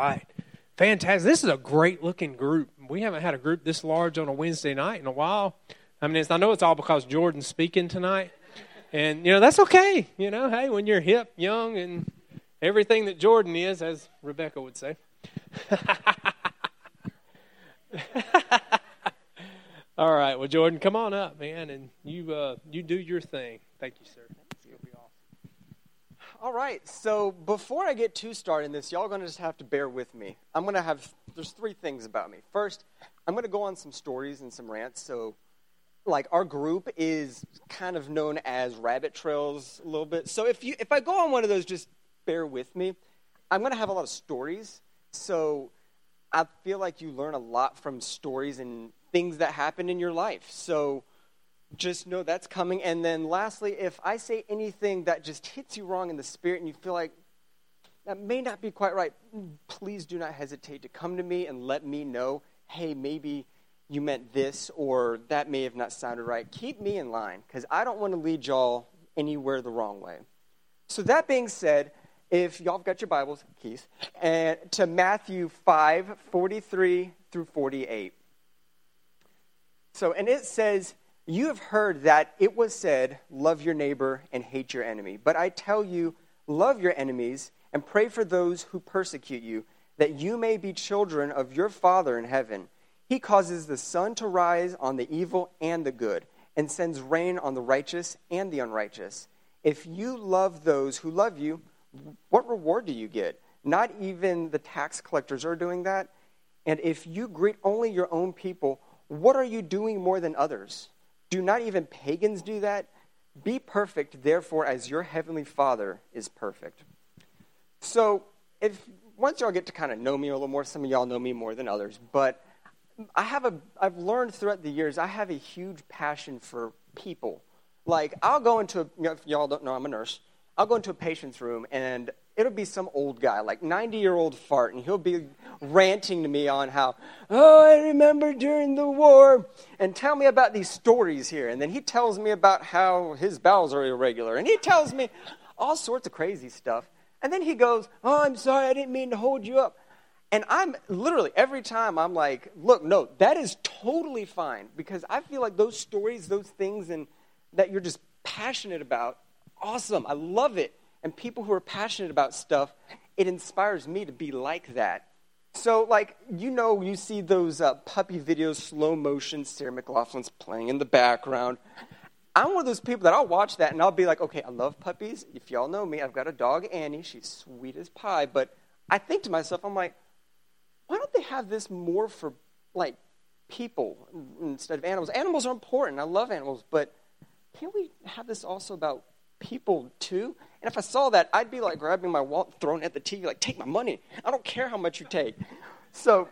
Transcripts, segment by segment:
right. Fantastic. This is a great looking group. We haven't had a group this large on a Wednesday night in a while. I mean, I know it's all because Jordan's speaking tonight. And, you know, that's okay. You know, hey, when you're hip, young, and everything that Jordan is, as Rebecca would say. all right. Well, Jordan, come on up, man, and you, uh, you do your thing. Thank you, sir. All right, so before I get too started in this, y'all to just have to bear with me. I'm to have, there's three things about me. First, I'm to go on some stories and some rants. So, like, our group is kind of known as rabbit trails a little bit. So, if, you, if I go on one of those, just bear with me. I'm to have a lot of stories. So, I feel like you learn a lot from stories and things that happen in your life. So, just know that's coming. And then lastly, if I say anything that just hits you wrong in the spirit and you feel like that may not be quite right, please do not hesitate to come to me and let me know, hey, maybe you meant this or that may have not sounded right. Keep me in line because I don't want to lead y'all anywhere the wrong way. So, that being said, if y'all have got your Bibles, Keith, and to Matthew 5 43 through 48. So, and it says, you have heard that it was said, Love your neighbor and hate your enemy. But I tell you, love your enemies and pray for those who persecute you, that you may be children of your Father in heaven. He causes the sun to rise on the evil and the good, and sends rain on the righteous and the unrighteous. If you love those who love you, what reward do you get? Not even the tax collectors are doing that. And if you greet only your own people, what are you doing more than others? Do not even pagans do that? Be perfect, therefore, as your heavenly Father is perfect. So, if once y'all get to kind of know me a little more, some of y'all know me more than others, but I have a I've learned throughout the years I have a huge passion for people. Like I'll go into a, if y'all don't know I'm a nurse. I'll go into a patient's room and it'll be some old guy, like 90 year old fart, and he'll be ranting to me on how, oh, I remember during the war, and tell me about these stories here. And then he tells me about how his bowels are irregular, and he tells me all sorts of crazy stuff. And then he goes, oh, I'm sorry, I didn't mean to hold you up. And I'm literally every time I'm like, look, no, that is totally fine because I feel like those stories, those things, and that you're just passionate about, awesome. I love it and people who are passionate about stuff, it inspires me to be like that. So, like, you know, you see those uh, puppy videos, slow motion, Sarah McLachlan's playing in the background. I'm one of those people that I'll watch that and I'll be like, okay, I love puppies. If y'all know me, I've got a dog, Annie. She's sweet as pie. But I think to myself, I'm like, why don't they have this more for, like, people instead of animals? Animals are important. I love animals. But can't we have this also about people too. And if I saw that, I'd be like grabbing my wallet, throwing it at the TV, like, take my money. I don't care how much you take. So,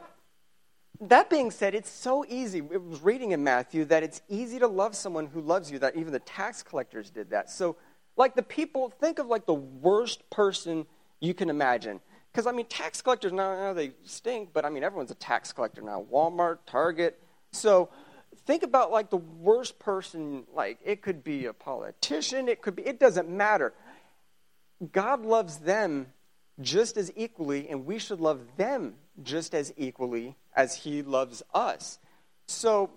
that being said, it's so easy. It was reading in Matthew that it's easy to love someone who loves you, that even the tax collectors did that. So, like the people, think of like the worst person you can imagine. Because, I mean, tax collectors, now, now they stink, but I mean, everyone's a tax collector now. Walmart, Target. So, think about like the worst person, like it could be a politician, it could be, it doesn't matter. God loves them just as equally, and we should love them just as equally as He loves us. So,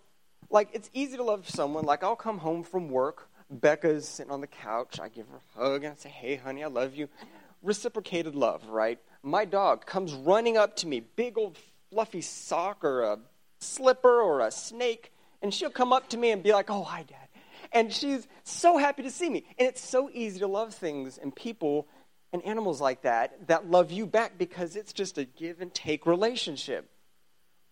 like, it's easy to love someone. Like, I'll come home from work, Becca's sitting on the couch, I give her a hug and I say, Hey, honey, I love you. Reciprocated love, right? My dog comes running up to me, big old fluffy sock or a slipper or a snake, and she'll come up to me and be like, Oh, hi, Dad. And she's so happy to see me. And it's so easy to love things and people and animals like that that love you back because it's just a give and take relationship.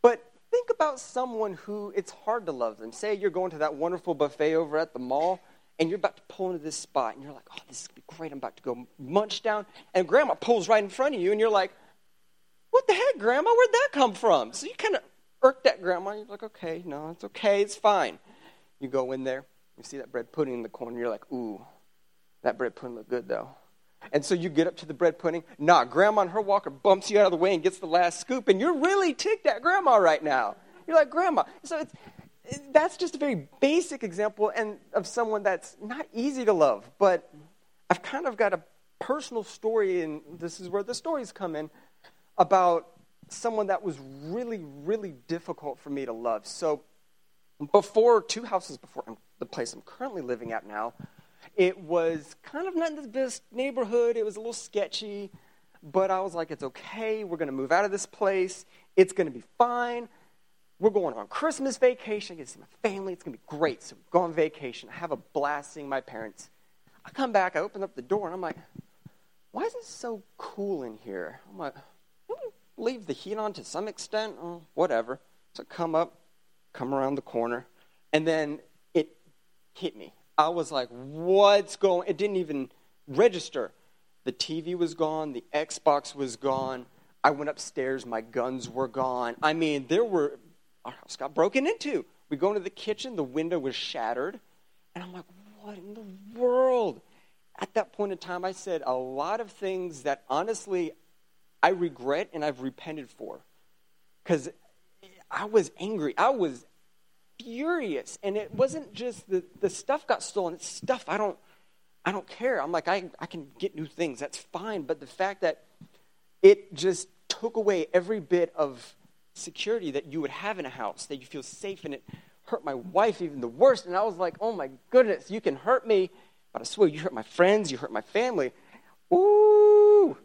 But think about someone who it's hard to love them. Say you're going to that wonderful buffet over at the mall and you're about to pull into this spot and you're like, oh, this is going to be great. I'm about to go munch down. And grandma pulls right in front of you and you're like, what the heck, grandma? Where'd that come from? So you kind of irked at grandma. You're like, okay, no, it's okay, it's fine. You go in there, you see that bread pudding in the corner, you're like, ooh, that bread pudding look good though. And so you get up to the bread pudding. Nah, grandma on her walker bumps you out of the way and gets the last scoop, and you're really ticked at grandma right now. You're like, grandma. So it's, that's just a very basic example and of someone that's not easy to love. But I've kind of got a personal story, and this is where the stories come in, about someone that was really, really difficult for me to love. So, before two houses before um, the place I'm currently living at now, it was kind of not in the best neighborhood. It was a little sketchy, but I was like, it's okay. We're going to move out of this place. It's going to be fine. We're going on Christmas vacation. I get to see my family. It's going to be great. So, we go on vacation. I have a blast seeing my parents. I come back, I open up the door, and I'm like, why is it so cool in here? I'm like, leave the heat on to some extent, oh, whatever. So come up, come around the corner, and then it hit me. I was like, what's going It didn't even register. The TV was gone, the Xbox was gone. I went upstairs, my guns were gone. I mean, there were, our house got broken into. We go into the kitchen, the window was shattered. And I'm like, what in the world? At that point in time, I said a lot of things that honestly I regret and I've repented for. Because I was angry. I was furious. And it wasn't just the, the stuff got stolen. It's stuff I don't I don't care. I'm like, I, I can get new things. That's fine. But the fact that it just took away every bit of security that you would have in a house, that you feel safe in it, hurt my wife even the worst. And I was like, oh my goodness, you can hurt me, but I swear you hurt my friends, you hurt my family. Ooh.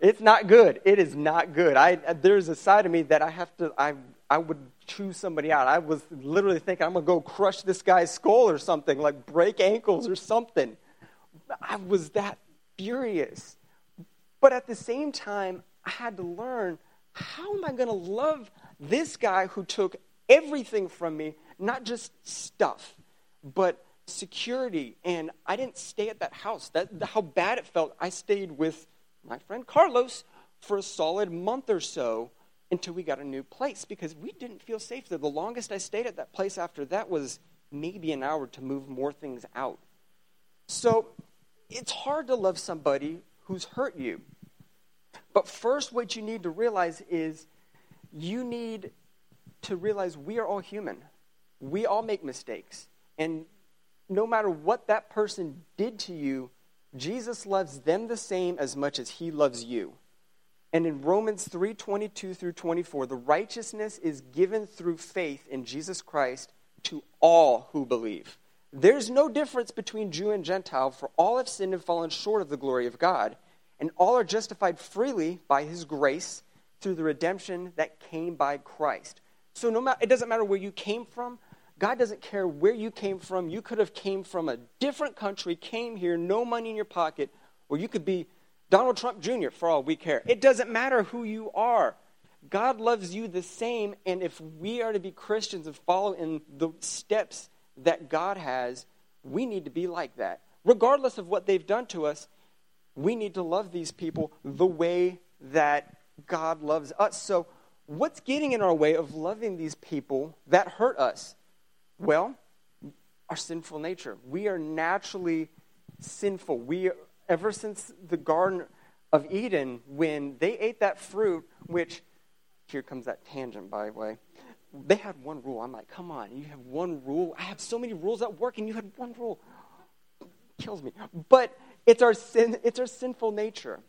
It's not good. It is not good. I, uh, there's a side of me that I have to, I, I would choose somebody out. I was literally thinking, I'm going to go crush this guy's skull or something, like break ankles or something. I was that furious. But at the same time, I had to learn how am I going to love this guy who took everything from me, not just stuff, but security. And I didn't stay at that house. That, how bad it felt. I stayed with my friend Carlos for a solid month or so until we got a new place because we didn't feel safe there. The longest I stayed at that place after that was maybe an hour to move more things out. So it's hard to love somebody who's hurt you. But first, what you need to realize is you need to realize we are all human. We all make mistakes. And no matter what that person did to you, Jesus loves them the same as much as he loves you. And in Romans 3:22 through 24, the righteousness is given through faith in Jesus Christ to all who believe. There's no difference between Jew and Gentile, for all have sinned and fallen short of the glory of God, and all are justified freely by his grace through the redemption that came by Christ. So no matter it doesn't matter where you came from, God doesn't care where you came from. You could have came from a different country, came here, no money in your pocket, or you could be Donald Trump Jr. for all we care. It doesn't matter who you are. God loves you the same, and if we are to be Christians and follow in the steps that God has, we need to be like that. Regardless of what they've done to us, we need to love these people the way that God loves us. So, what's getting in our way of loving these people that hurt us? Well, our sinful nature. We are naturally sinful. We ever since the Garden of Eden, when they ate that fruit, which here comes that tangent, by the way. They had one rule. I'm like, come on, you have one rule. I have so many rules at work, and you had one rule. kills me. But it's our sin. It's our sinful nature.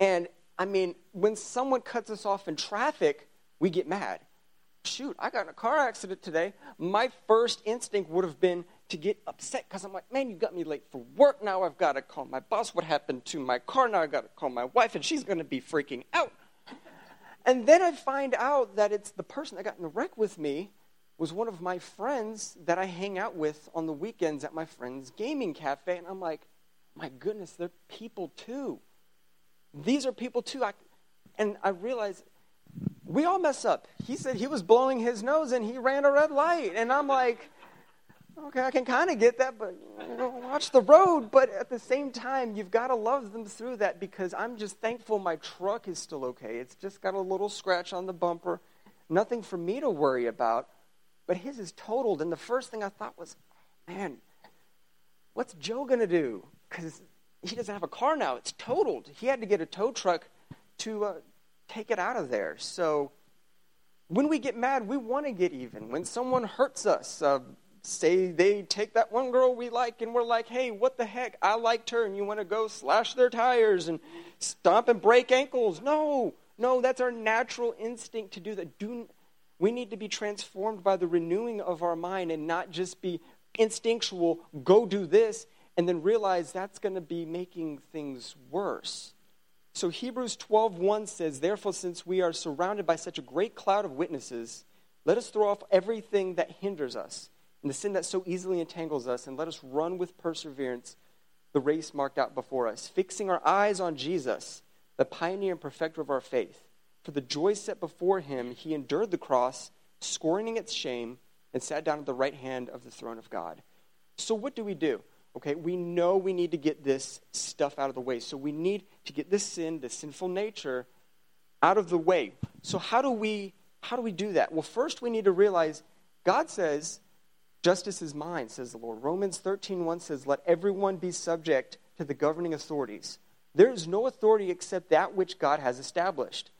And I mean, when someone cuts us off in traffic, we get mad shoot, I got in a car accident today, my first instinct would have been to get upset because I'm like, man, you got me late for work. Now I've got to call my boss. What happened to my car? Now I've got to call my wife, and she's going to be freaking out. And then I find out that it's the person that got in the wreck with me was one of my friends that I hang out with on the weekends at my friend's gaming cafe. And I'm like, my goodness, they're people too. These are people too. I, and I realize we all mess up. He said he was blowing his nose and he ran a red light. And I'm like, okay, I can kind of get that, but you know, watch the road. But at the same time, you've got to love them through that because I'm just thankful my truck is still okay. It's just got a little scratch on the bumper. Nothing for me to worry about. But his is totaled. And the first thing I thought was, man, what's Joe going to do? Because he doesn't have a car now. It's totaled. He had to get a tow truck to, uh, take it out of there. So when we get mad, we want to get even. When someone hurts us, uh, say they take that one girl we like and we're like, hey, what the heck? I liked her and you want to go slash their tires and stomp and break ankles. No, no, that's our natural instinct to do that. Do, we need to be transformed by the renewing of our mind and not just be instinctual, go do this, and then realize that's going to be making things worse. So Hebrews 12:1 says, "Therefore since we are surrounded by such a great cloud of witnesses, let us throw off everything that hinders us and the sin that so easily entangles us, and let us run with perseverance the race marked out before us, fixing our eyes on Jesus, the pioneer and perfecter of our faith. For the joy set before him, he endured the cross, scorning its shame, and sat down at the right hand of the throne of God." So what do we do? Okay, we know we need to get this stuff out of the way. So we need to get this sin, this sinful nature out of the way. So how do we how do we do that? Well, first we need to realize God says, justice is mine, says the Lord. Romans 13:1 says, "Let everyone be subject to the governing authorities. There is no authority except that which God has established.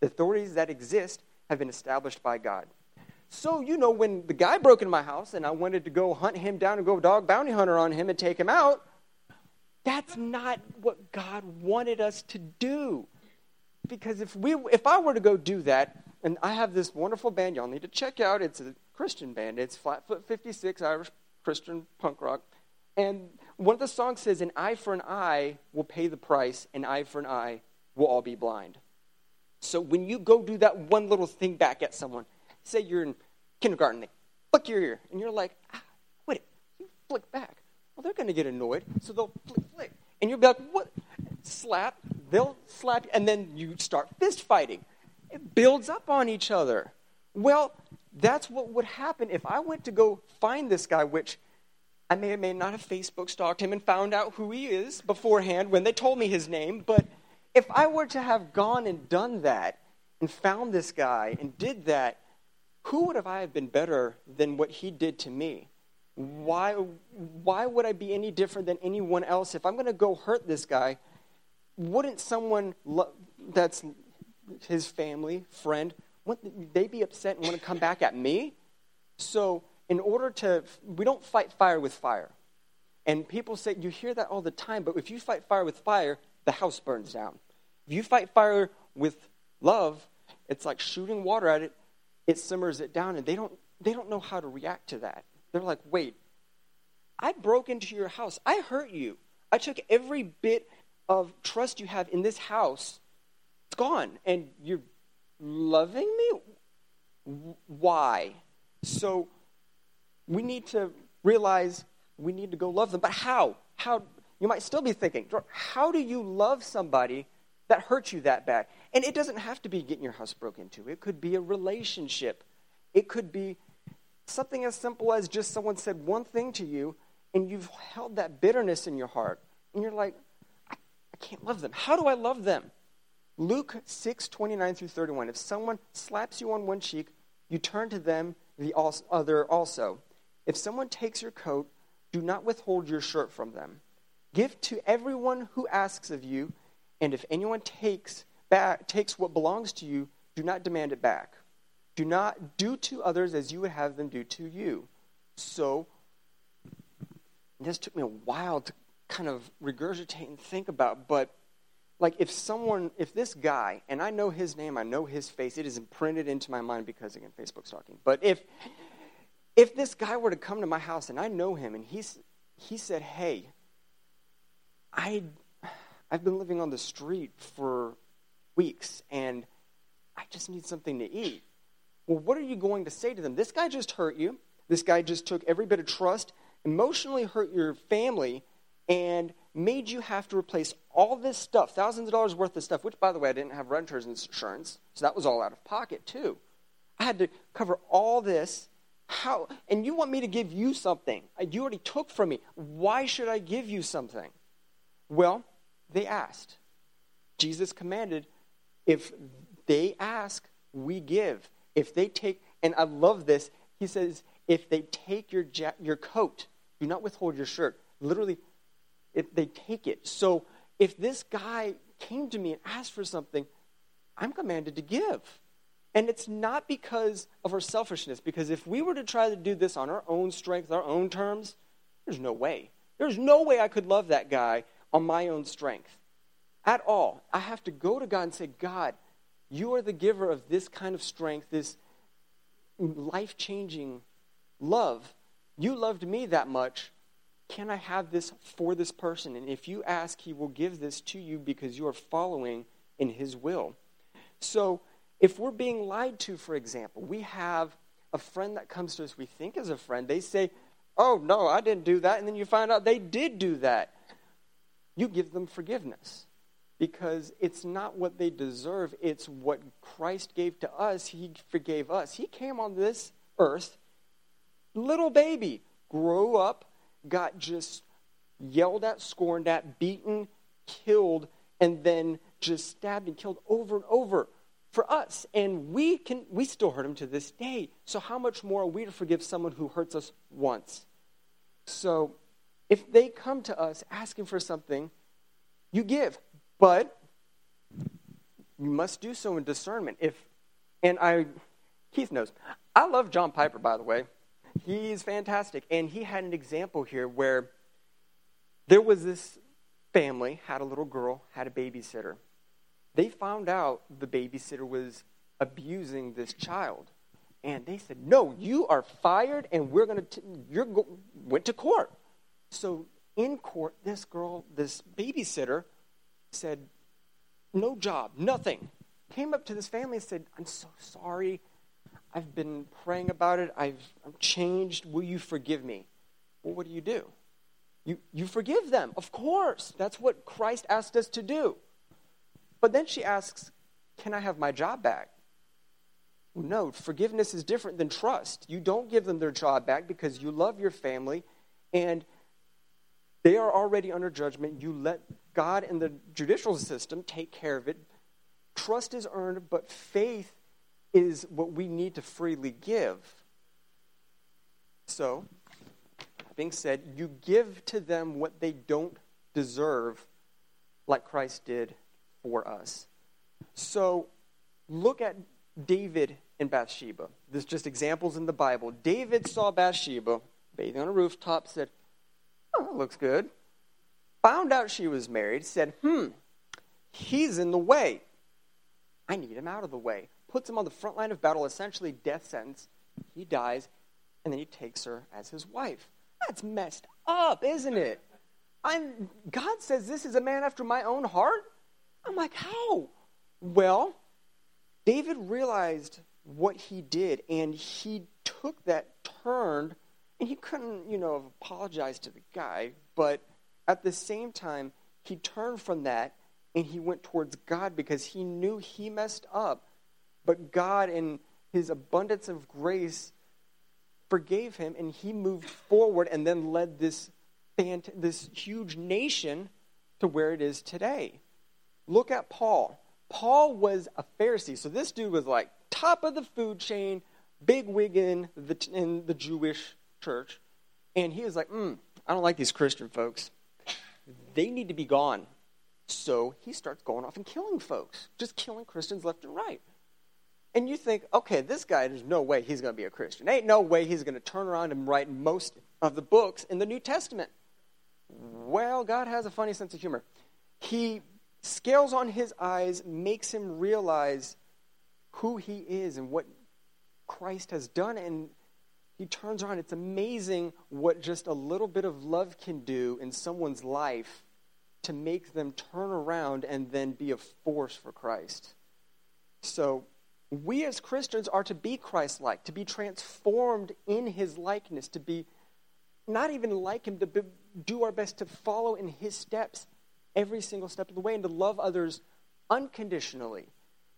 The authorities that exist have been established by God." So, you know, when the guy broke into my house and I wanted to go hunt him down and go dog bounty hunter on him and take him out, that's not what God wanted us to do. Because if, we, if I were to go do that, and I have this wonderful band y'all need to check out, it's a Christian band, it's Flatfoot 56, Irish Christian punk rock. And one of the songs says, An eye for an eye will pay the price, an eye for an eye will all be blind. So when you go do that one little thing back at someone, say you're in kindergarten, they flick your ear, and you're like, ah, it. You flick back. Well, they're going to get annoyed, so they'll flick, flick. And you'll be like, what? Slap. They'll slap, and then you start fist fighting. It builds up on each other. Well, that's what would happen if I went to go find this guy, which I may or may not have Facebook stalked him and found out who he is beforehand when they told me his name, but if I were to have gone and done that and found this guy and did that, who would have I have been better than what he did to me? Why, why would I be any different than anyone else? If I'm going to go hurt this guy, wouldn't someone lo- that's his family, friend, wouldn't they be upset and want to come back at me? So, in order to, we don't fight fire with fire. And people say, you hear that all the time, but if you fight fire with fire, the house burns down. If you fight fire with love, it's like shooting water at it it simmers it down and they don't they don't know how to react to that. They're like wait i broke into your house. I hurt you. I took every bit of trust you have in this house. It's gone. And you're loving me? Why? So we need to realize we need to go love them. But how? How you might still be thinking how do you love somebody that hurt you that bad. And it doesn't have to be getting your house broken into, it could be a relationship. It could be something as simple as just someone said one thing to you and you've held that bitterness in your heart. And you're like, I, I can't love them. How do I love them? Luke 6, 29 through 31. If someone slaps you on one cheek, you turn to them the other also. If someone takes your coat, do not withhold your shirt from them. Give to everyone who asks of you and if anyone takes, back, takes what belongs to you, do not demand it back. Do not do to others as you would have them do to you. So, this took me a while to kind of regurgitate and think about, but like if someone, if this guy, and I know his name, I know his face, it is imprinted into my mind because, again, Facebook stalking. But if, if this guy were to come to my house and I know him and he's, he said, hey, I I've been living on the street for weeks and I just need something to eat. Well, what are you going to say to them? This guy just hurt you. This guy just took every bit of trust, emotionally hurt your family, and made you have to replace all this stuff, thousands of dollars worth of stuff, which, by the way, I didn't have renter's insurance, so that was all out of pocket, too. I had to cover all this. How? And you want me to give you something? You already took from me. Why should I give you something? Well, they asked. Jesus commanded, if they ask, we give. If they take, and I love this, he says, if they take your, ja- your coat, do not withhold your shirt. Literally, if they take it. So if this guy came to me and asked for something, I'm commanded to give. And it's not because of our selfishness, because if we were to try to do this on our own strength, our own terms, there's no way. There's no way I could love that guy on my own strength at all. I have to go to God and say, God, you are the giver of this kind of strength, this life changing love. You loved me that much. Can I have this for this person? And if you ask, he will give this to you because you are following in his will. So, if we're being lied to, for example, we have a friend that comes to us we think is a friend. They say, Oh, no, I didn't do that. And then you find out they did do that. You give them forgiveness because it's not what they deserve, it's what Christ gave to us. He forgave us. He came on this earth, little baby, grew up, got just yelled at, scorned at, beaten, killed, and then just stabbed and killed over and over for us. And we can we still hurt him to this day. So how much more are we to forgive someone who hurts us once? So if they come to us asking for something, you give. But you must do so in discernment. If and I Keith knows. I love John Piper, by the way. He's fantastic. And he had an example here where there was this family, had a little girl, had a babysitter. They found out the babysitter was abusing this child. And they said, No, you are fired, and we're going to, you're go, went to court. So in court, this girl, this babysitter, said, No job, nothing. Came up to this family and said, I'm so sorry. I've been praying about it. I've, I'm changed. Will you forgive me? Well, what do you do? You, you forgive them. Of course. That's what Christ asked us to do. But then she asks, Can I have my job back? No, forgiveness is different than trust. You don't give them their job back because you love your family and they are already under judgment. You let God and the judicial system take care of it. Trust is earned, but faith is what we need to freely give. So, being said, you give to them what they don't deserve, like Christ did for us. So, look at David and Bathsheba. This is just examples in the Bible. David saw Bathsheba bathing on a rooftop, said, Oh, looks good. Found out she was married, said, Hmm, he's in the way. I need him out of the way puts him on the front line of battle, essentially death sentence. He dies, and then he takes her as his wife. That's messed up, isn't it? I'm, God says this is a man after my own heart. I'm like, how? Well, David realized what he did, and he took that turn, and he couldn't, you know, apologize to the guy, but at the same time, he turned from that and he went towards God because he knew he messed up but God, in his abundance of grace, forgave him and he moved forward and then led this, this huge nation to where it is today. Look at Paul. Paul was a Pharisee. So this dude was like top of the food chain, big wig in the, in the Jewish church. And he was like, mm, I don't like these Christian folks. They need to be gone. So he starts going off and killing folks, just killing Christians left and right. And you think, okay, this guy, there's no way he's going to be a Christian. Ain't no way he's going to turn around and write most of the books in the New Testament. Well, God has a funny sense of humor. He scales on his eyes, makes him realize who he is and what Christ has done, and he turns around. It's amazing what just a little bit of love can do in someone's life to make them turn around and then be a force for Christ. So, we as Christians are to be Christ like, to be transformed in his likeness, to be not even like him, to be, do our best to follow in his steps every single step of the way and to love others unconditionally.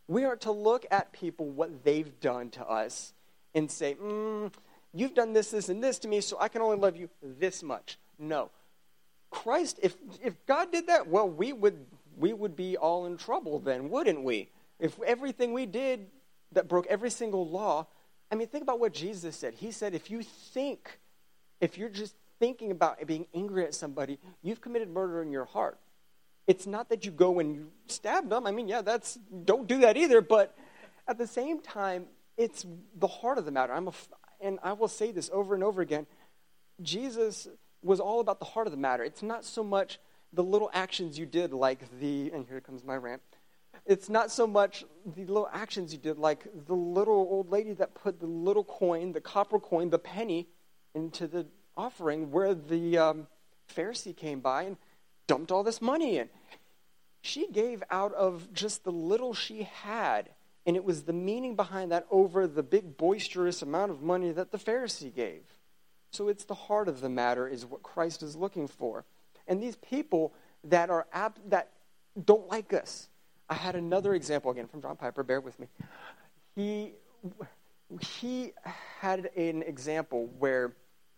We are to look at people, what they've done to us, and say, mm, You've done this, this, and this to me, so I can only love you this much. No. Christ, if, if God did that, well, we would, we would be all in trouble then, wouldn't we? If everything we did that broke every single law. I mean, think about what Jesus said. He said, if you think, if you're just thinking about being angry at somebody, you've committed murder in your heart. It's not that you go and you stab them. I mean, yeah, that's, don't do that either, but at the same time, it's the heart of the matter. I'm a, and I will say this over and over again. Jesus was all about the heart of the matter. It's not so much the little actions you did, like the, and here comes my rant. It's not so much the little actions you did, like the little old lady that put the little coin, the copper coin, the penny, into the offering, where the um, Pharisee came by and dumped all this money in. She gave out of just the little she had, and it was the meaning behind that over the big boisterous amount of money that the Pharisee gave. So it's the heart of the matter is what Christ is looking for. And these people that are ab- that don't like us. I had another example again from John Piper. Bear with me. He he had an example where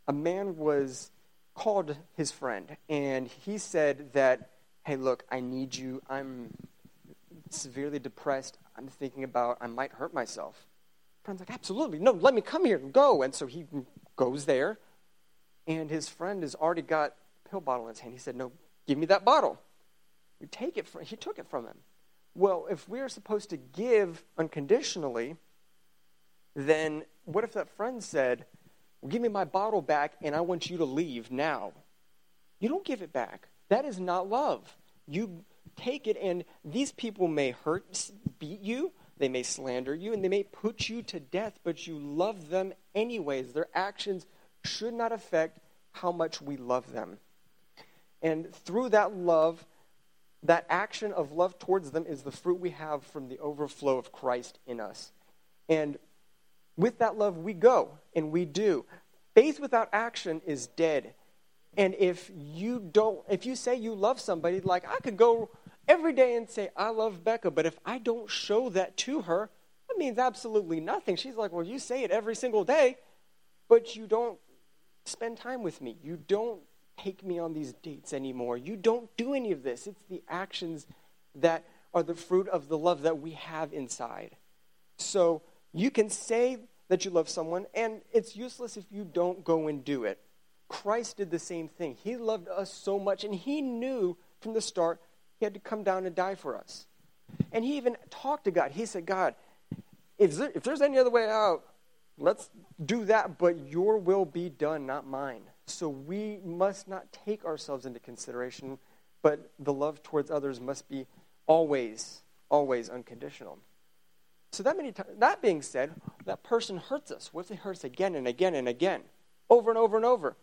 a man was called his friend, and he said that, "Hey, look, I need you. I'm severely depressed. I'm thinking about I might hurt myself." Friend's like, "Absolutely, no. Let me come here and go." And so he goes there, and his friend has already got a pill bottle in his hand. He said, No, give me that bottle. You take it from, he took it from him. Well, if we are supposed to give unconditionally, then what if that friend said, well, Give me my bottle back and I want you to leave now? You don't give it back. That is not love. You take it, and these people may hurt, beat you, they may slander you, and they may put you to death, but you love them anyways. Their actions should not affect how much we love them. And through that love, that action of love towards them is the fruit we have from the overflow of Christ in us. And with that love, we go and we do. Faith without action is dead. And if you don't, if you say you love somebody, like I could go every day and say, I love Becca, but if I don't show that to her, that means absolutely nothing. She's like, Well, you say it every single day, but you don't spend time with me. You don't take me on these dates anymore. You don't do any of this. It's the actions that are the fruit of the love that we have inside. So you can say that you love someone, and it's useless if you don't go and do it. Christ did the same thing. He loved us so much, and he knew from the start he had to come down and die for us. And he even talked to God. He said, God, if, there, if there's any other way out, let's do that, but your will be done, not mine. So we must not take ourselves into consideration, but the love towards others must be always, always unconditional. So that many times, that being said, that person hurts us. What if they hurt us again and again and again, over and over and over?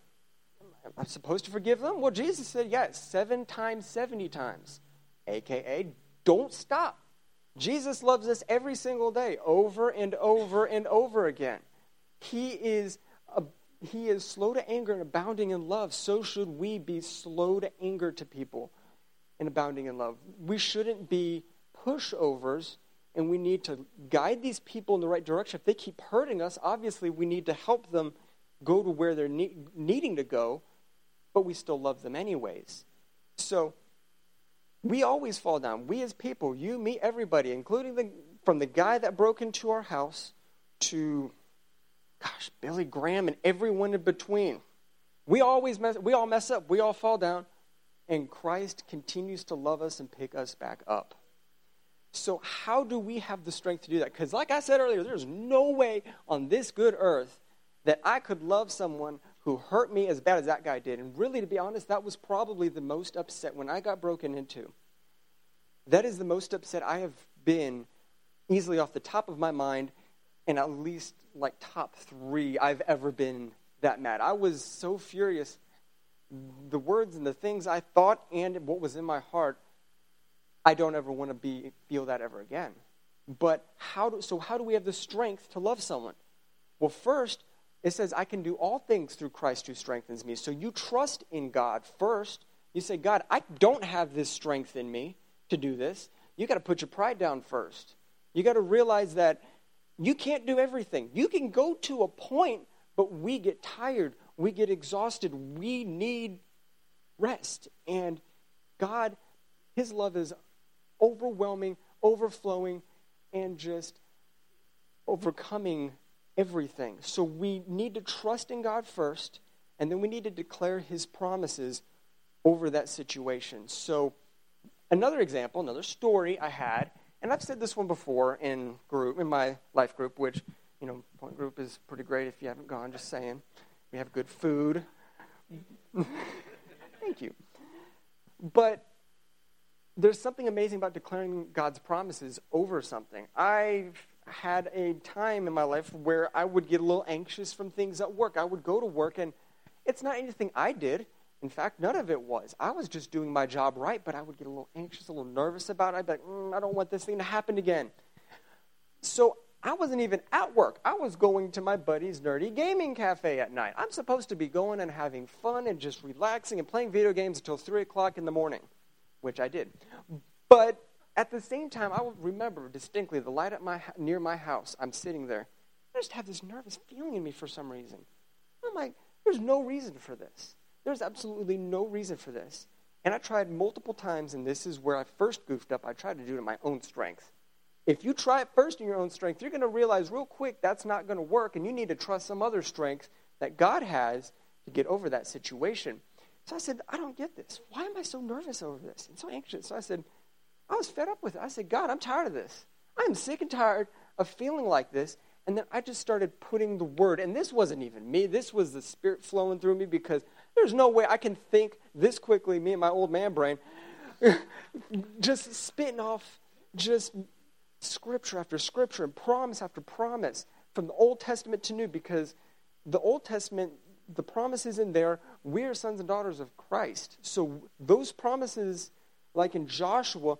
Am I supposed to forgive them? Well, Jesus said, yes, seven times, 70 times. AKA, don't stop. Jesus loves us every single day, over and over and over again. He is, a, he is slow to anger and abounding in love. So should we be slow to anger to people and abounding in love. We shouldn't be pushovers, and we need to guide these people in the right direction. If they keep hurting us, obviously we need to help them go to where they're ne- needing to go, but we still love them anyways. So, we always fall down. We as people, you, me, everybody, including the, from the guy that broke into our house to, gosh, Billy Graham and everyone in between. We always mess, we all mess up. We all fall down. And Christ continues to love us and pick us back up. So, how do we have the strength to do that? Because, like I said earlier, there's no way on this good earth that I could love someone who hurt me as bad as that guy did. And really, to be honest, that was probably the most upset when I got broken into. That is the most upset I have been easily off the top of my mind, and at least like top three I've ever been that mad. I was so furious. The words and the things I thought and what was in my heart, I don't ever want to be feel that ever again. But how do, so how do we have the strength to love someone? Well, first, it says, I can do all things through Christ who strengthens me. So you trust in God first. You say, God, I don't have this strength in me to do this. You got to put your pride down first. You got to realize that you can't do everything. You can go to a point, but we get tired. We get exhausted. We need rest. And God, His love is overwhelming, overflowing, and just overcoming everything. So we need to trust in God first, and then we need to declare His promises over that situation. So, another example, another story I had, And I've said this one before in group, in my life group, which, you know, point group is pretty great if you haven't gone, just saying. We have good food. Thank you. But there's something amazing about declaring God's promises over something. I've had a time in my life where I would get a little anxious from things at work. I would go to work, and it's not anything I did. In fact, none of it was. I was just doing my job right, but I would get a little anxious, a little nervous about it. I'd be like, mm, I don't want this thing to happen again. So I wasn't even at work. I was going to my buddy's nerdy gaming cafe at night. I'm supposed to be going and having fun and just relaxing and playing video games until 3 o'clock in the morning, which I did. But at the same time, I will remember distinctly the light at my, near my house. I'm sitting there. I just have this nervous feeling in me for some reason. I'm like, there's no reason for this. There's absolutely no reason for this. And I tried multiple times, and this is where I first goofed up. I tried to do it in my own strength. If you try it first in your own strength, you're going to realize real quick that's not going to work, and you need to trust some other strength that God has to get over that situation. So I said, I don't get this. Why am I so nervous over this and so anxious? So I said, I was fed up with it. I said, God, I'm tired of this. I'm sick and tired of feeling like this. And then I just started putting the word, and this wasn't even me, this was the Spirit flowing through me because there's no way I can think this quickly, me and my old man brain, just spitting off just scripture after scripture and promise after promise from the Old Testament to New because the Old Testament, the promises in there, we are sons and daughters of Christ. So those promises, like in Joshua,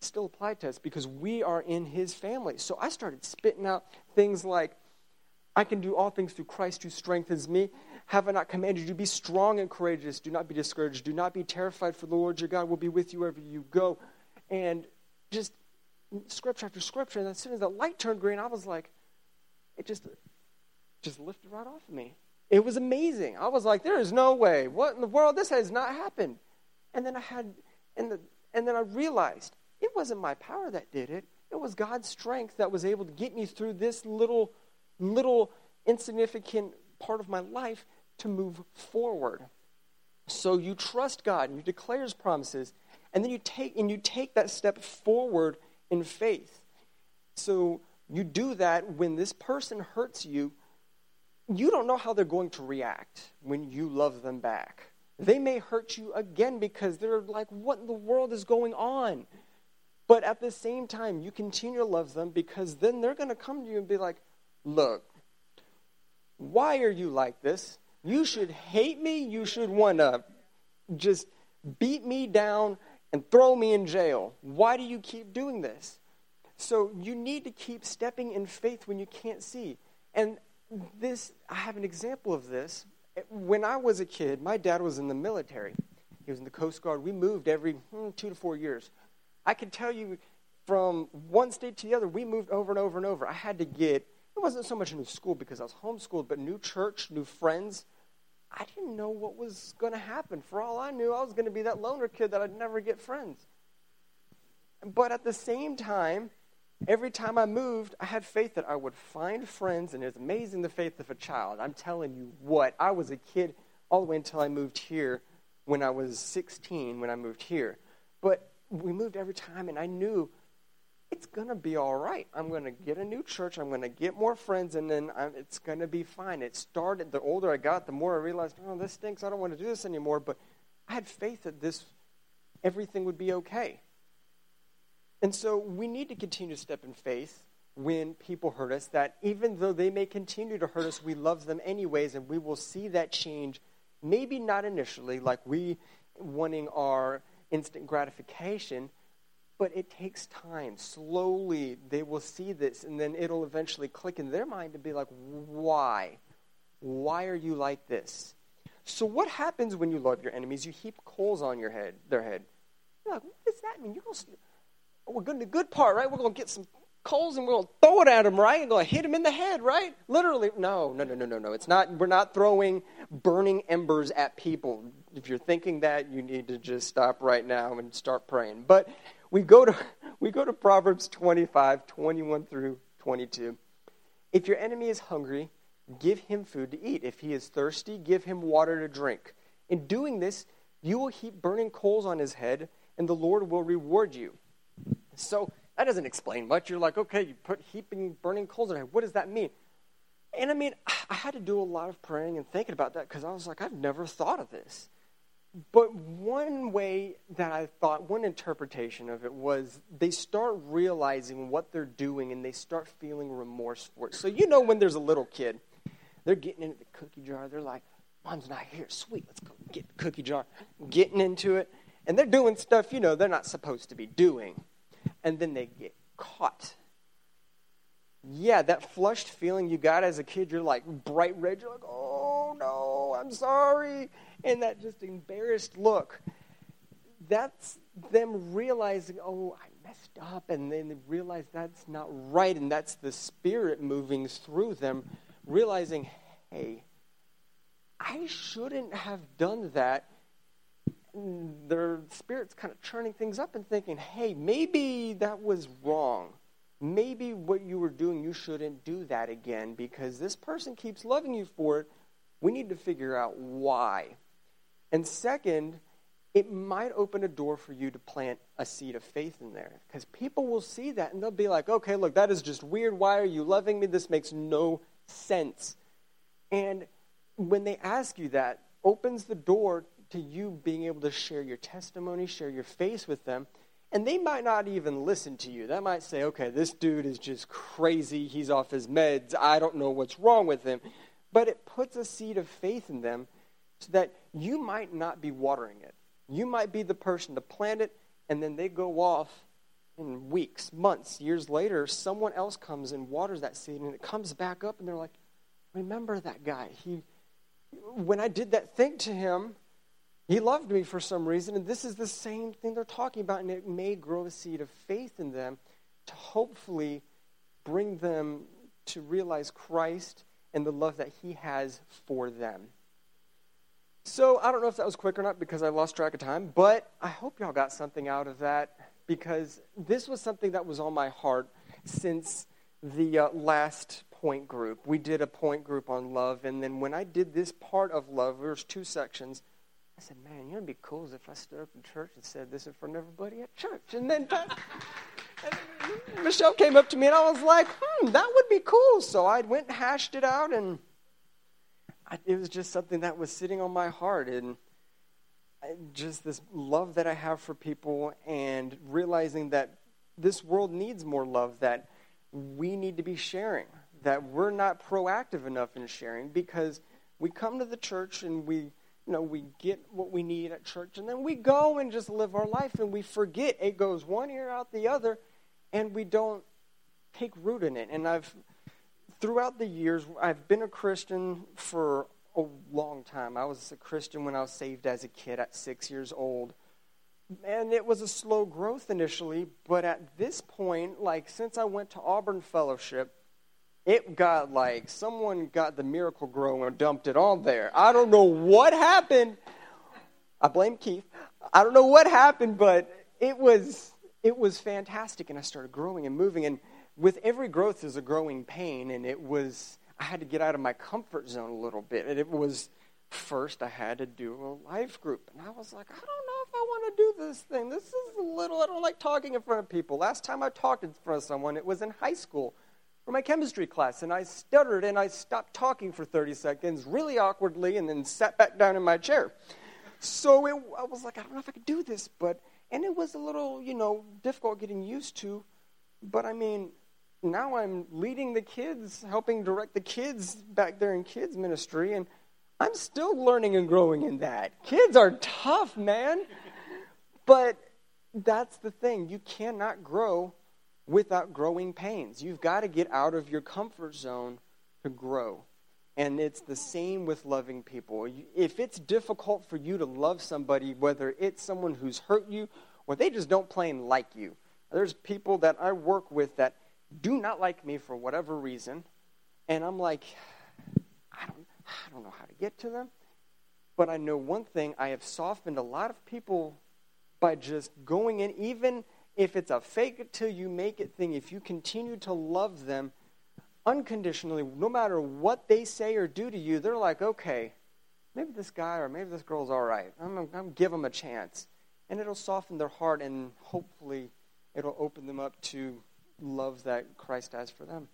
still apply to us because we are in his family. So I started spitting out things like, I can do all things through Christ who strengthens me. Have I not commanded you to be strong and courageous? Do not be discouraged. Do not be terrified, for the Lord your God will be with you wherever you go. And just scripture after scripture. And as soon as the light turned green, I was like, it just, just lifted right off of me. It was amazing. I was like, there is no way. What in the world? This has not happened. And then I had, and, the, and then I realized it wasn't my power that did it. It was God's strength that was able to get me through this little, little insignificant part of my life to move forward. So you trust God and you declare his promises, and then you take and you take that step forward in faith. So you do that when this person hurts you, you don't know how they're going to react when you love them back. They may hurt you again because they're like, what in the world is going on? But at the same time, you continue to love them because then they're going to come to you and be like, look, why are you like this? You should hate me. You should want to just beat me down and throw me in jail. Why do you keep doing this? So you need to keep stepping in faith when you can't see. And this, I have an example of this. When I was a kid, my dad was in the military. He was in the Coast Guard. We moved every hmm, two to four years. I can tell you from one state to the other, we moved over and over and over. I had to get, it wasn't so much a new school because I was homeschooled, but new church, new friends. I didn't know what was going to happen. For all I knew, I was going to be that loner kid that I'd never get friends. But at the same time, every time I moved, I had faith that I would find friends, and it's amazing the faith of a child. I'm telling you what, I was a kid all the way until I moved here when I was 16 when I moved here. But we moved every time, and I knew it's going to be all right. I'm going to get a new church. I'm going to get more friends, and then I'm, it's going to be fine. It started, the older I got, the more I realized, oh, this stinks. I don't want to do this anymore. But I had faith that this, everything would be okay. And so we need to continue to step in faith when people hurt us, that even though they may continue to hurt us, we love them anyways, and we will see that change. Maybe not initially, like we wanting our instant gratification, but it takes time. Slowly, they will see this, and then it'll eventually click in their mind to be like, why? Why are you like this? So, what happens when you love your enemies? You heap coals on your head, their head. You're like, what does that mean? You're to, we're going to the good part, right? We're going to get some coals and we're going to throw it at them, right? And going to hit him in the head, right? Literally, no, no, no, no, no, no. It's not. We're not throwing burning embers at people. If you're thinking that, you need to just stop right now and start praying. But we go to we go to Proverbs 25, 21 through 22. If your enemy is hungry, give him food to eat. If he is thirsty, give him water to drink. In doing this, you will heap burning coals on his head, and the Lord will reward you. So that doesn't explain much. You're like, okay, you put heaping burning coals in it. What does that mean? And I mean, I had to do a lot of praying and thinking about that because I was like, I've never thought of this. But one way that I thought, one interpretation of it was they start realizing what they're doing and they start feeling remorse for it. So, you know, when there's a little kid, they're getting into the cookie jar, they're like, Mom's not here, sweet, let's go get the cookie jar. Getting into it, and they're doing stuff, you know, they're not supposed to be doing. And then they get caught. Yeah, that flushed feeling you got as a kid, you're like bright red, you're like, oh no, I'm sorry and that just embarrassed look. That's them realizing, oh, I messed up, and then they realize that's not right, and that's the Spirit moving through them, realizing, hey, I shouldn't have done that. their spirit's kind of churning things up and thinking, hey, maybe that was wrong. Maybe what you were doing, you shouldn't do that again because this person keeps loving you for it. We need to figure out why. And second, it might open a door for you to plant a seed of faith in there because people will see that and they'll be like, okay, look, that is just weird. Why are you loving me? This makes no sense. And when they ask you that, opens the door to you being able to share your testimony, share your faith with them. And they might not even listen to you. They might say, okay, this dude is just crazy. He's off his meds. I don't know what's wrong with him. But it puts a seed of faith in them so that you might not be watering it. You might be the person to plant it, and then they go off in weeks, months, years later. Someone else comes and waters that seed, and it comes back up, and they're like, "Remember that guy? He, when I did that thing to him, he loved me for some reason." And this is the same thing they're talking about, and it may grow a seed of faith in them to hopefully bring them to realize Christ and the love that He has for them. So I don't know if that was quick or not because I lost track of time, but I hope y'all got something out of that because this was something that was on my heart since the uh, last point group. We did a point group on love, and then when I did this part of love, there's two sections. I said, "Man, you know, it'd be cool if I stood up in church and said this in front of everybody at church." And then and Michelle came up to me, and I was like, "Hmm, that would be cool." So I went and hashed it out and I, it was just something that was sitting on my heart and I, just this love that I have for people and realizing that this world needs more love that we need to be sharing that we're not proactive enough in sharing because we come to the church and we you know we get what we need at church and then we go and just live our life and we forget it goes one ear out the other and we don't take root in it. And i've throughout the years, I've been a Christian for a long time. I was a Christian when I was saved as a kid at six years old. And it was a slow growth initially, but at this point, like since I went to Auburn Fellowship, it got like someone got the Miracle-Gro and dumped it on there. I don't know what happened. I blame Keith. I don't know what happened, but it was it was fantastic and I started growing and moving and with every growth is a growing pain, and it was, I had to get out of my comfort zone a little bit. And it was, first, I had to do a life group. And I was like, I don't know if I want to do this thing. This is a little, I don't like talking in front of people. Last time I talked in front of someone, it was in high school for my chemistry class, and I stuttered and I stopped talking for 30 seconds really awkwardly and then sat back down in my chair. So it, I was like, I don't know if I could do this, but, and it was a little, you know, difficult getting used to. But I mean, now I'm leading the kids, helping direct the kids back there in kids ministry, and I'm still learning and growing in that. Kids are tough, man. But that's the thing. You cannot grow without growing pains. You've got to get out of your comfort zone to grow. And it's the same with loving people. If it's difficult for you to love somebody, whether it's someone who's hurt you or they just don't plain like you, there's people that I work with that do not like me for whatever reason. And I'm like, I don't, I don't know how to get to them. But I know one thing I have softened a lot of people by just going in, even if it's a fake it till you make it thing, if you continue to love them unconditionally, no matter what they say or do to you, they're like, okay, maybe this guy or maybe this girl's all right. I'm, I'm, I'm give them a chance. And it'll soften their heart and hopefully it'll open them up to love that Christ has for them.